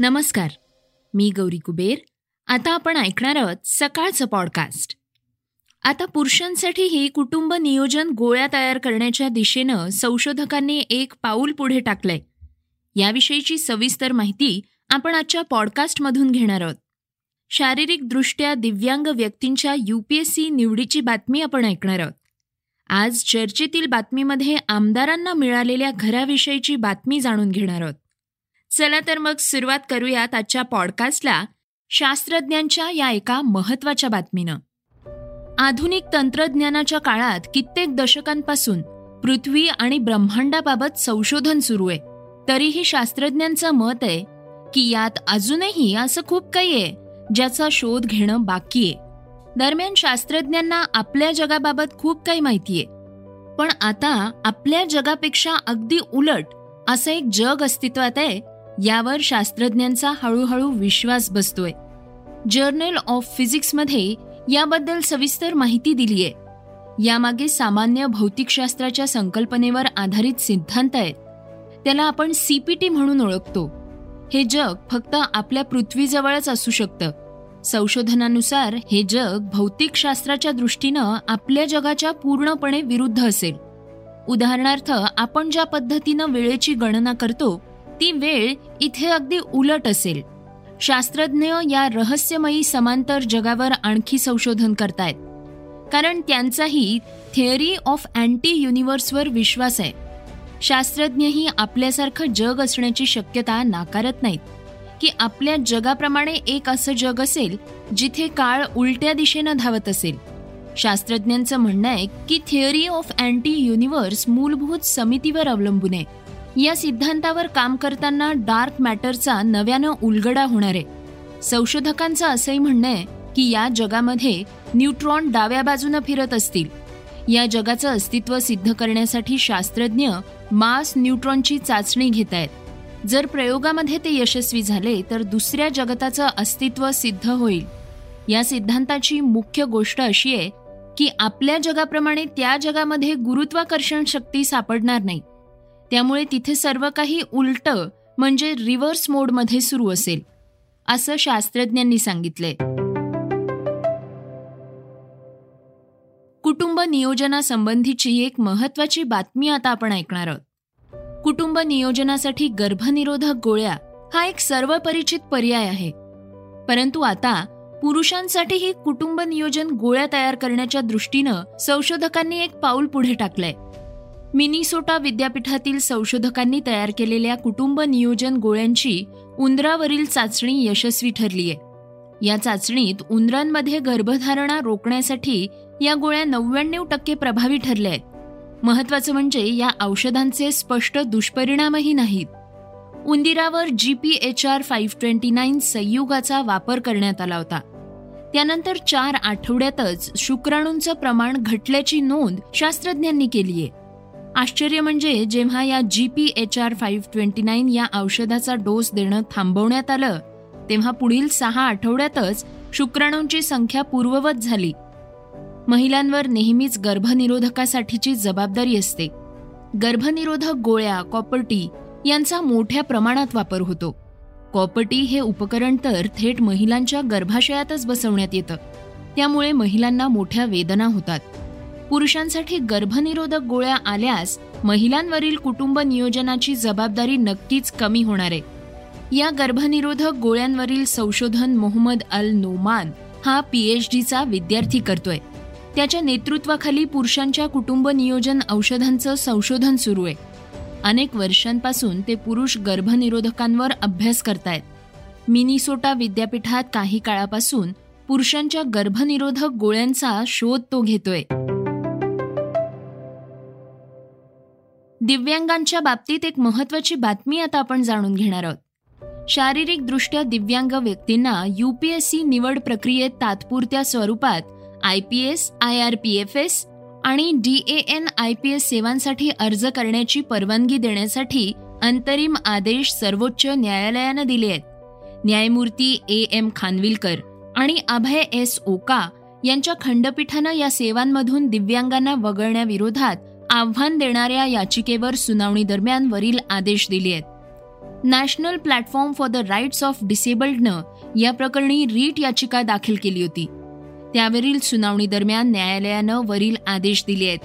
नमस्कार मी गौरी कुबेर. आता आपण ऐकणार आहोत सकाळचं पॉडकास्ट आता पुरुषांसाठीही कुटुंब नियोजन गोळ्या तयार करण्याच्या दिशेनं संशोधकांनी एक पाऊल पुढे टाकलंय. याविषयीची सविस्तर माहिती आपण आजच्या पॉडकास्टमधून घेणार आहोत. शारीरिकदृष्ट्या दिव्यांग व्यक्तींच्या यूपीएससी निवडीची बातमी आपण ऐकणार आहोत. आज चर्चेतील बातमीमध्ये आमदारांना मिळालेल्या घराविषयीची बातमी जाणून घेणार आहोत. चला तर मग सुरुवात करूयात आजच्या पॉडकास्टला शास्त्रज्ञांच्या या एका महत्त्वाच्या बातमीनं. आधुनिक तंत्रज्ञानाच्या काळात कित्येक दशकांपासून पृथ्वी आणि ब्रह्मांडाबाबत संशोधन सुरू आहे. तरीही शास्त्रज्ञांचं मत आहे की यात अजूनही असं खूप काही आहे ज्याचा शोध घेणं बाकी आहे. दरम्यान शास्त्रज्ञांना आपल्या जगाबाबत खूप काही माहितीये पण आता आपल्या जगापेक्षा अगदी उलट असं एक जग अस्तित्वात आहे यावर शास्त्रज्ञांचा हळूहळू विश्वास बसतोय. जर्नल ऑफ फिजिक्समध्ये याबद्दल सविस्तर माहिती दिली आहे यामागे सामान्य भौतिकशास्त्राच्या संकल्पनेवर आधारित सिद्धांत आहेत. त्याला आपण सीपीटी म्हणून ओळखतो. हे जग फक्त आपल्या पृथ्वीजवळच असू शकतं. संशोधनानुसार हे जग भौतिकशास्त्राच्या दृष्टीनं आपल्या जगाच्या पूर्णपणे विरुद्ध असेल. उदाहरणार्थ आपण ज्या पद्धतीनं वेळेची गणना करतो ती वेळ इथे अगदी उलट असेल. शास्त्रज्ञ या रहस्यमयी समांतर जगावर आणखी संशोधन करतायत. कारण त्यांचाही थिअरी ऑफ अँटी युनिव्हर्सवर विश्वास आहे. शास्त्रज्ञही आपल्यासारखं जग असण्याची शक्यता नाकारत नाहीत. की आपल्या जगाप्रमाणे एक असं जग असेल जिथे काळ उलट्या दिशेनं धावत असेल. शास्त्रज्ञांचं म्हणणं आहे की थिअरी ऑफ अँटी युनिव्हर्स मूलभूत समितीवर अवलंबून आहे. या सिद्धांतावर काम करताना डार्क मॅटरचा नव्यानं उलगडा होणार आहे. संशोधकांचं असंही म्हणणं आहे की या जगामध्ये न्यूट्रॉन डाव्या बाजूनं फिरत असतील. या जगाचं अस्तित्व सिद्ध करण्यासाठी शास्त्रज्ञ मास न्यूट्रॉनची चाचणी घेत आहेत. जर प्रयोगामध्ये ते यशस्वी झाले तर दुसऱ्या जगताचं अस्तित्व सिद्ध होईल. या सिद्धांताची मुख्य गोष्ट अशी आहे की आपल्या जगाप्रमाणे त्या जगामध्ये गुरुत्वाकर्षण शक्ती सापडणार नाही. त्यामुळे तिथे सर्व काही उलट म्हणजे रिव्हर्स मोडमध्ये सुरू असेल असं शास्त्रज्ञांनी सांगितलंय. कुटुंब नियोजनासंबंधीची एक महत्वाची बातमी आता आपण ऐकणार आहोत. कुटुंब नियोजनासाठी गर्भनिरोधक गोळ्या हा एक सर्वपरिचित पर्याय आहे. परंतु आता पुरुषांसाठीही कुटुंब नियोजन गोळ्या तयार करण्याच्या दृष्टीनं संशोधकांनी एक पाऊल पुढे टाकलंय. मिनिसोटा विद्यापीठातील संशोधकांनी तयार केलेल्या कुटुंब नियोजन गोळ्यांची उंदरावरील चाचणी यशस्वी ठरलीय या चाचणीत उंदरांमध्ये गर्भधारणा रोखण्यासाठी या गोळ्या नव्याण्णव टक्के प्रभावी ठरल्या आहेत. महत्वाचं म्हणजे या औषधांचे स्पष्ट दुष्परिणामही नाहीत. उंदिरावर G P H R five twenty nine संयुगाचा वापर करण्यात आला होता. त्यानंतर चार आठवड्यातच शुक्राणूंचं प्रमाण घटल्याची नोंद शास्त्रज्ञांनी केली आहे. आश्चर्य म्हणजे जेव्हा या G P H R five twenty nine या औषधाचा डोस देणं थांबवण्यात आलं तेव्हा पुढील सहा आठवड्यातच शुक्राणूंची संख्या पूर्ववत झाली. महिलांवर नेहमीच गर्भनिरोधकासाठीची जबाबदारी असते. गर्भनिरोधक गोळ्या कॉपर्टी यांचा मोठ्या प्रमाणात वापर होतो. कॉपर्टी हे उपकरण तर थेट महिलांच्या गर्भाशयातच बसवण्यात येतं. त्यामुळे महिलांना मोठ्या वेदना होतात. पुरुषांसाठी गर्भनिरोधक गोळ्या आल्यास महिलांवरील कुटुंब नियोजनाची जबाबदारी नक्कीच कमी होणार आहे. या गर्भनिरोधक गोळ्यांवरील संशोधन मोहम्मद अल नोमान हा पीएचडीचा विद्यार्थी करतोय. त्याच्या नेतृत्वाखाली पुरुषांच्या कुटुंब नियोजन औषधांचं संशोधन सुरू आहे. अनेक वर्षांपासून ते पुरुष गर्भनिरोधकांवर अभ्यास करतायत. मिनिसोटा विद्यापीठात काही काळापासून पुरुषांच्या गर्भनिरोधक गोळ्यांचा शोध तो घेतोय. दिव्यांगांच्या बाबतीत एक महत्वाची बातमी आता आपण जाणून घेणार आहोत. शारीरिकदृष्ट्या दिव्यांग व्यक्तींना यूपीएससी निवड प्रक्रियेत तात्पुरत्या स्वरूपात I P S I R P F S आणि D A N I P S सेवांसाठी अर्ज करण्याची परवानगी देण्यासाठी अंतरिम आदेश सर्वोच्च न्यायालयानं दिले आहेत. न्यायमूर्ती ए एम खानविलकर आणि अभय एस ओका यांच्या खंडपीठानं या सेवांमधून दिव्यांगांना वगळण्याविरोधात आव्हान देणाऱ्या याचिकेवर सुनावणी दरम्यान वरील आदेश दिले आहेत. National platform for the rights of डिसेबल्डनं या प्रकरणी रीट याचिका दाखल केली होती. त्यावरील सुनावणी दरम्यान न्यायालयानं वरील आदेश दिले आहेत.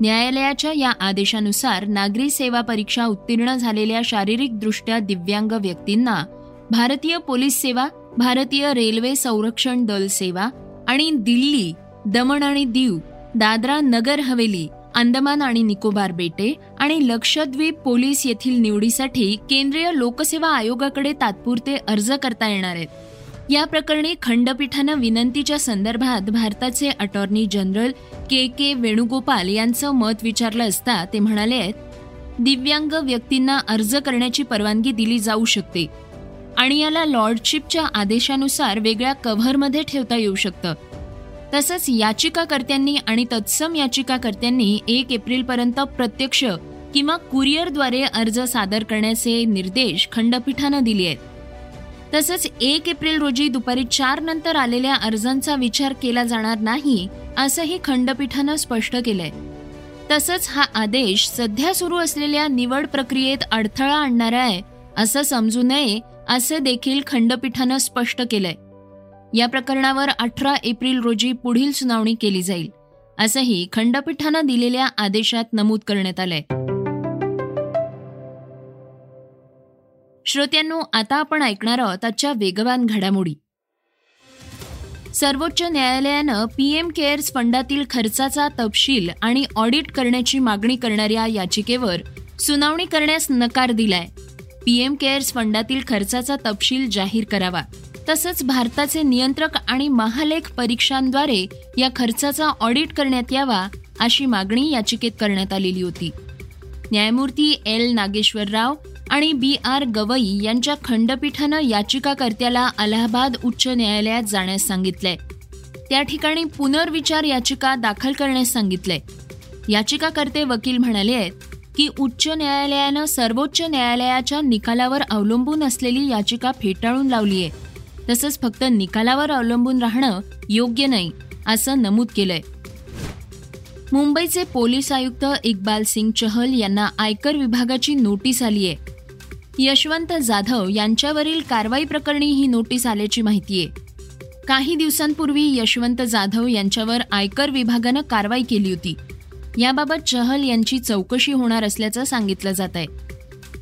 न्यायालयाच्या या आदेशानुसार नागरी सेवा परीक्षा उत्तीर्ण झालेल्या शारीरिकदृष्ट्या दिव्यांग व्यक्तींना भारतीय पोलीस सेवा भारतीय रेल्वे संरक्षण दल सेवा आणि दिल्ली दमण आणि दीव दादरा नगर हवेली अंदमान आणि निकोबार बेटे आणि लक्षद्वीप पोलीस येथील निवडीसाठी केंद्रीय लोकसेवा आयोगाकडे तात्पुरते अर्ज करता येणार आहेत. या प्रकरणी खंडपीठानं विनंतीच्या संदर्भात भारताचे attorney general K K Venugopal यांचं मत विचारलं असता ते म्हणाले आहेत दिव्यांग व्यक्तींना अर्ज करण्याची परवानगी दिली जाऊ शकते आणि याला लॉर्डशिपच्या आदेशानुसार वेगळ्या कव्हरमध्ये ठेवता येऊ शकतं. तसंच याचिकाकर्त्यांनी आणि तत्सम याचिकाकर्त्यांनी एक एप्रिलपर्यंत प्रत्यक्ष किंवा कुरिअरद्वारे अर्ज सादर करण्याचे निर्देश खंडपीठानं दिले आहेत. तसंच एक एप्रिल रोजी दुपारी चार नंतर आलेल्या अर्जांचा विचार केला जाणार नाही असंही खंडपीठानं स्पष्ट केलंय. तसंच हा आदेश सध्या सुरू असलेल्या निवड प्रक्रियेत अडथळा आणणारा आहे असं समजू नये असं देखील खंडपीठानं स्पष्ट केलंय. या प्रकरणावर अठरा एप्रिल रोजी पुढील सुनावणी केली जाईल असंही खंडपीठानं दिलेल्या आदेशात नमूद करण्यात आलंय. श्रोत्यांनो आता आपण ऐकणार आहोत आजच्या वेगवान घडामोडी. सर्वोच्च न्यायालयानं पीएम केअर्स फंडातील खर्चाचा तपशील आणि ऑडिट करण्याची मागणी करणाऱ्या याचिकेवर सुनावणी करण्यास नकार दिलाय. पीएम केअर्स फंडातील खर्चाचा तपशील जाहीर करावा. तसंच भारताचे नियंत्रक आणि महालेख परीक्षांद्वारे या खर्चाचा ऑडिट करण्यात यावा अशी मागणी याचिकेत करण्यात आलेली होती. न्यायमूर्ती एल. नागेश्वर राव आणि बी. आर. गवई यांच्या खंडपीठानं याचिकाकर्त्याला अलाहाबाद उच्च न्यायालयात जाण्यास सांगितलंय. त्या ठिकाणी पुनर्विचार याचिका दाखल करण्यास सांगितलंय. याचिकाकर्ते वकील म्हणाले आहेत की उच्च न्यायालयानं सर्वोच्च न्यायालयाच्या निकालावर अवलंबून असलेली याचिका फेटाळून लावली आहे तसंच फक्त निकालावर अवलंबून राहणं योग्य नाही असं नमूद केलंय. मुंबईचे पोलीस आयुक्त इक्बाल सिंग चहल यांना आयकर विभागाची नोटीस आली आहे. यशवंत जाधव यांच्यावरील कारवाई प्रकरणी ही नोटीस आल्याची माहिती आहे. काही दिवसांपूर्वी यशवंत जाधव यांच्यावर आयकर विभागानं कारवाई केली होती. याबाबत चहल यांची चौकशी होणार असल्याचं सांगितलं जात आहे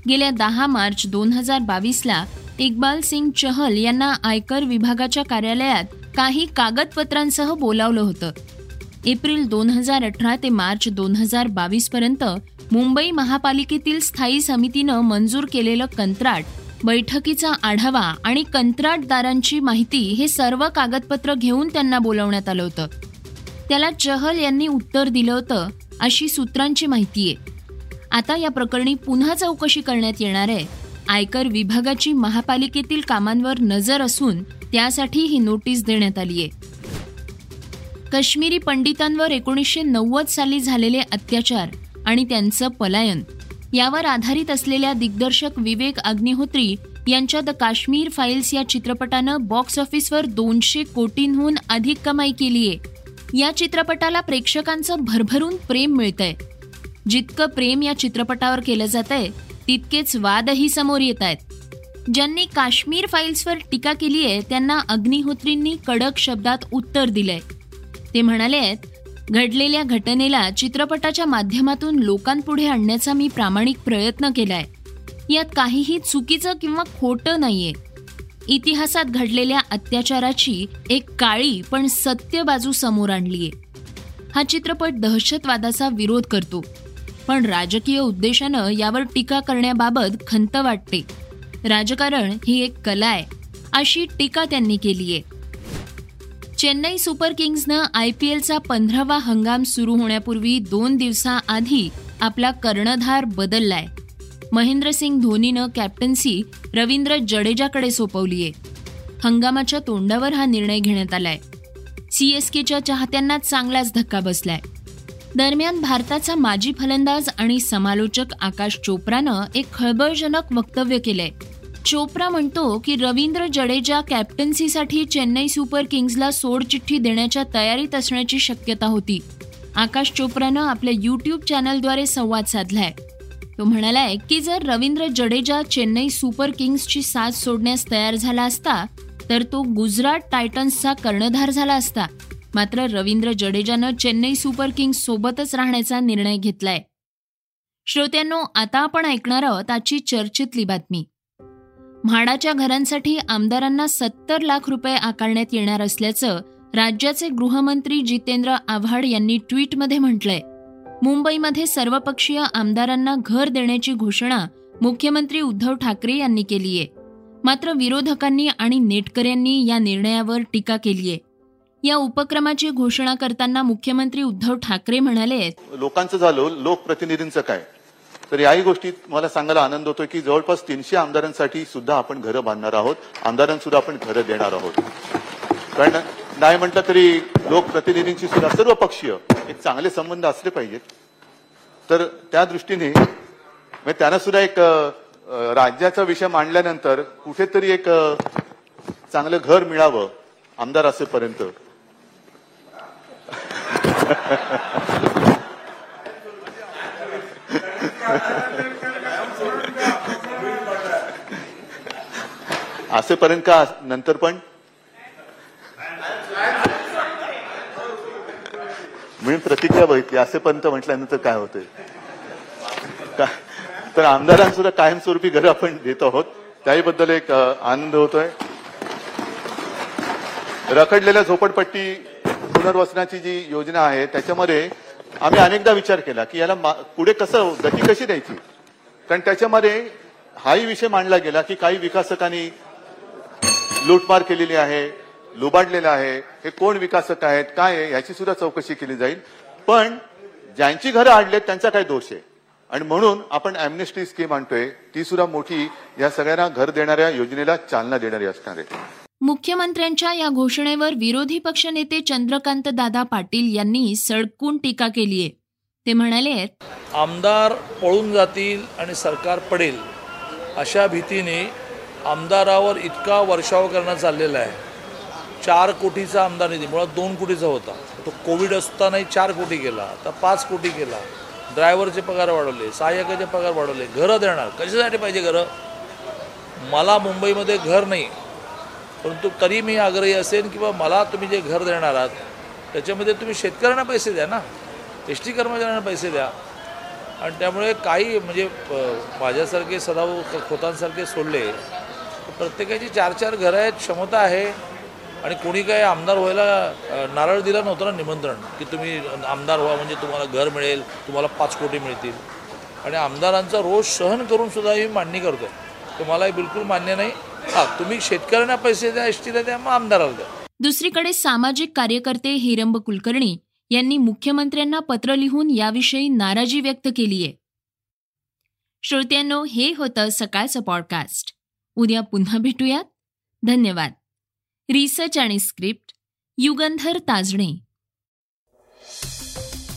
गेल्या दहा मार्च दोन हजार बावीसला इक्बाल सिंग चहल यांना आयकर विभागाच्या कार्यालयात काही कागदपत्रांसह बोलावलं होतं. एप्रिल दोन हजार अठरा ते मार्च दोन हजार बावीस पर्यंत मुंबई महापालिकेतील स्थायी समितीनं मंजूर केलेलं कंत्राट बैठकीचा आढावा आणि कंत्राटदारांची माहिती हे सर्व कागदपत्र घेऊन त्यांना बोलावण्यात आलं होतं. त्याला चहल यांनी उत्तर दिलं होतं अशी सूत्रांची माहिती आहे. आता या प्रकरणी पुन्हा चौकशी करण्यात येणार आहे. आयकर विभागाची महापालिकेतील कामांवर नजर असून त्यासाठी ही नोटीस देण्यात आली आहे. काश्मीरी पंडितांवर एकोणीसशे नव्वद साली झालेले अत्याचार आणि त्यांचं पलायन यावर आधारित असलेल्या दिग्दर्शक विवेक अग्निहोत्री यांच्या द काश्मीर फाईल्स या चित्रपटानं बॉक्स ऑफिसवर दोनशे कोटींहून अधिक कमाई केली आहे. या चित्रपटाला प्रेक्षकांचं भरभरून प्रेम मिळतंय. जितकं प्रेम या चित्रपटावर केलं जात आहे तितकेच वादही समोर येत आहेत. ज्यांनी काश्मीर फाईल्सवर टीका केली आहे त्यांना अग्निहोत्रींनी कडक शब्दात उत्तर दिलंय. ते म्हणाले आहेत घडलेल्या घटनेला चित्रपटाच्या माध्यमातून लोकांपुढे आणण्याचा मी प्रामाणिक प्रयत्न केलाय. यात काहीही चुकीचं किंवा खोटं नाहीये. इतिहासात घडलेल्या अत्याचाराची एक काळी पण सत्य बाजू समोर आणलीये. हा चित्रपट दहशतवादाचा विरोध करतो. पण राजकीय उद्देशानं यावर टीका करण्याबाबत खंत वाटते. राजकारण ही एक कला आहे अशी टीका त्यांनी केली आहे. चेन्नई सुपर किंग्सनं आय पी एलचा पंधरावा हंगाम सुरू होण्यापूर्वी दोन दिवसाआधी आपला कर्णधार बदललाय. महेंद्रसिंग धोनीनं कॅप्टन्सी रवींद्र जडेजाकडे सोपवली आहे. हंगामाच्या तोंडावर हा निर्णय घेण्यात आलाय. सीएसकेच्या चाहत्यांना चांगलाच धक्का बसलाय. दरम्यान भारताचा माजी फलंदाज आणि समालोचक आकाश चोप्रानं एक खळबळजनक वक्तव्य केलंय. चोप्रा म्हणतो की रवींद्र जडेजा कॅप्टन्सीसाठी चेन्नई सुपर किंग्सला सोडचिठ्ठी देण्याच्या तयारीत असण्याची शक्यता होती. आकाश चोप्रानं आपल्या युट्यूब चॅनलद्वारे संवाद साधलाय. तो म्हणालाय की जर रवींद्र जडेजा चेन्नई सुपर किंग्सची साथ सोडण्यास तयार झाला असता तर तो गुजरात टायटन्सचा कर्णधार झाला असता. मात्र रवींद्र जडेजानं चेन्नई सुपर किंग्स सोबतच राहण्याचा निर्णय घेतलाय. श्रोत्यांनो आता आपण ऐकणार आहोत आजची चर्चेतली बातमी. म्हाडाच्या घरांसाठी आमदारांना सत्तर लाख रुपये आकारण्यात येणार असल्याचं राज्याचे गृहमंत्री जितेंद्र आव्हाड यांनी ट्विटमध्ये म्हटलंय. मुंबईमध्ये सर्वपक्षीय आमदारांना घर देण्याची घोषणा मुख्यमंत्री उद्धव ठाकरे यांनी केलीये. मात्र विरोधकांनी आणि नेटकऱ्यांनी या निर्णयावर टीका केलीये. या उपक्रमाची घोषणा करताना मुख्यमंत्री उद्धव ठाकरे म्हणाले लोकांचं झालं लोकप्रतिनिधींचं काय? तर याही गोष्टीत मला सांगायला आनंद होतोय की जवळपास तीनशे आमदारांसाठी सुद्धा आपण घरं बांधणार आहोत. आमदारांना सुद्धा आपण घरं देणार आहोत. कारण नाही म्हटलं तरी लोकप्रतिनिधींची सुद्धा सर्व पक्षीय एक चांगले संबंध असले पाहिजेत. तर त्या दृष्टीने म्हणजे त्यांना सुद्धा एक राज्याचा विषय मांडल्यानंतर कुठेतरी एक चांगलं घर मिळावं आमदार असेपर्यंत. असेपर्यंत का? नंतर पण? म्हणून प्रतिक्रिया बघितली. असेपर्यंत म्हटल्यानंतर काय होतंय? तर आमदारांसुद्धा कायमस्वरूपी घर आपण देत आहोत. त्याहीबद्दल एक आनंद होतोय. रखडलेल्या झोपडपट्टी पुनर्वसनाची जी योजना आहे त्याच्यामध्ये आम्ही अनेकदा विचार केला की याला पुढे कसं गती कशी द्यायची? कारण त्याच्यामध्ये हाही विषय मांडला गेला की काही विकासकांनी लूटमार केलेली आहे लुबाडलेलं आहे हे कोण विकासक आहेत काय आहे याची सुद्धा चौकशी केली जाईल. पण ज्यांची घरं आडलेत त्यांचा काय दोष आहे. आणि म्हणून आपण अॅम्नेस्टी स्कीम आणतोय ती सुद्धा मोठी या सगळ्यांना घर देणाऱ्या योजनेला चालना देणारी असणार आहे. मुख्यमंत्र्यांच्या या घोषणेवर विरोधी पक्षनेते चंद्रकांत दादा पाटील यांनी सडकून टीका केली आहे. ते म्हणाले आमदार पळून जातील आणि सरकार पडेल अशा भीतीने आमदारावर इतका वर्षाव करणं चाललेला आहे. चार कोटीचा आमदार निधी मुळात दोन कोटीचा होता. तो कोविड असतानाही चार कोटी केला आता पाच कोटी केला. ड्रायव्हरचे पगार वाढवले सहाय्यकाचे पगार वाढवले घरं देणार कशासाठी पाहिजे घरं? मला मुंबईमध्ये घर नाही. परंतु तरी मी आग्रही असेन किंवा मला तुम्ही जे घर देणार आहात त्याच्यामध्ये तुम्ही शेतकऱ्यांना पैसे द्या ना. एस टी कर्मचाऱ्यांना पैसे द्या. आणि त्यामुळे काही म्हणजे माझ्यासारखे सदाभाऊ खोतांसारखे सोडले. प्रत्येकाची चार चार घरं आहेत क्षमता आहे. आणि कोणी काय आमदार व्हायला नारळ दिला नव्हतं ना निमंत्रण की तुम्ही आमदार व्हा म्हणजे तुम्हाला घर मिळेल तुम्हाला पाच कोटी मिळतील. आणि आमदारांचा रोज सहन करून सुद्धा मी मांडणी करतो तुम्हाला बिलकुल मान्य नाही. हा तुम्ही शेतकऱ्यांना पैसे द्या एस टीला द्या मग आमदाराला द्या. दुसरीकडे सामाजिक कार्यकर्ते हिरंब कुलकर्णी यांनी मुख्यमंत्र्यांना पत्र लिहून याविषयी नाराजी व्यक्त केली आहे. श्रोत्यांनो हे होतं सकाळचं पॉडकास्ट उद्या पुन्हा भेटूयात. धन्यवाद. रिसर्च आणि स्क्रिप्ट युगंधर ताजणे.